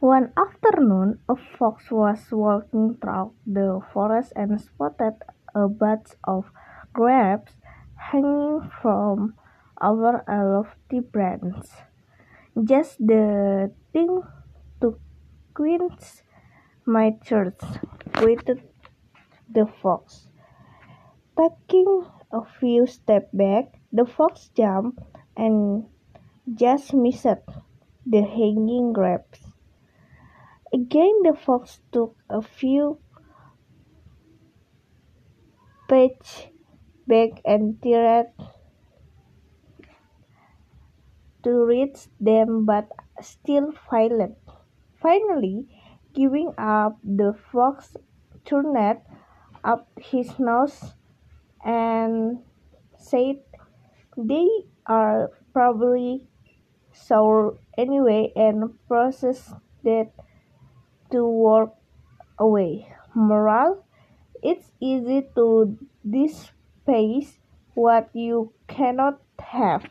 One afternoon, a fox was walking through the forest and spotted a bunch of grapes hanging from over a lofty branch. Just the thing to quench my thirst, greeted the fox. Taking a few steps back, the fox jumped and just missed the hanging grapes. Again the fox took a few paces back and tried to reach them but still failed. Finally, giving up, the fox turned up his nose and said, They are probably sour anyway, and proceeded to work away. Moral: It's easy to despise what you cannot have.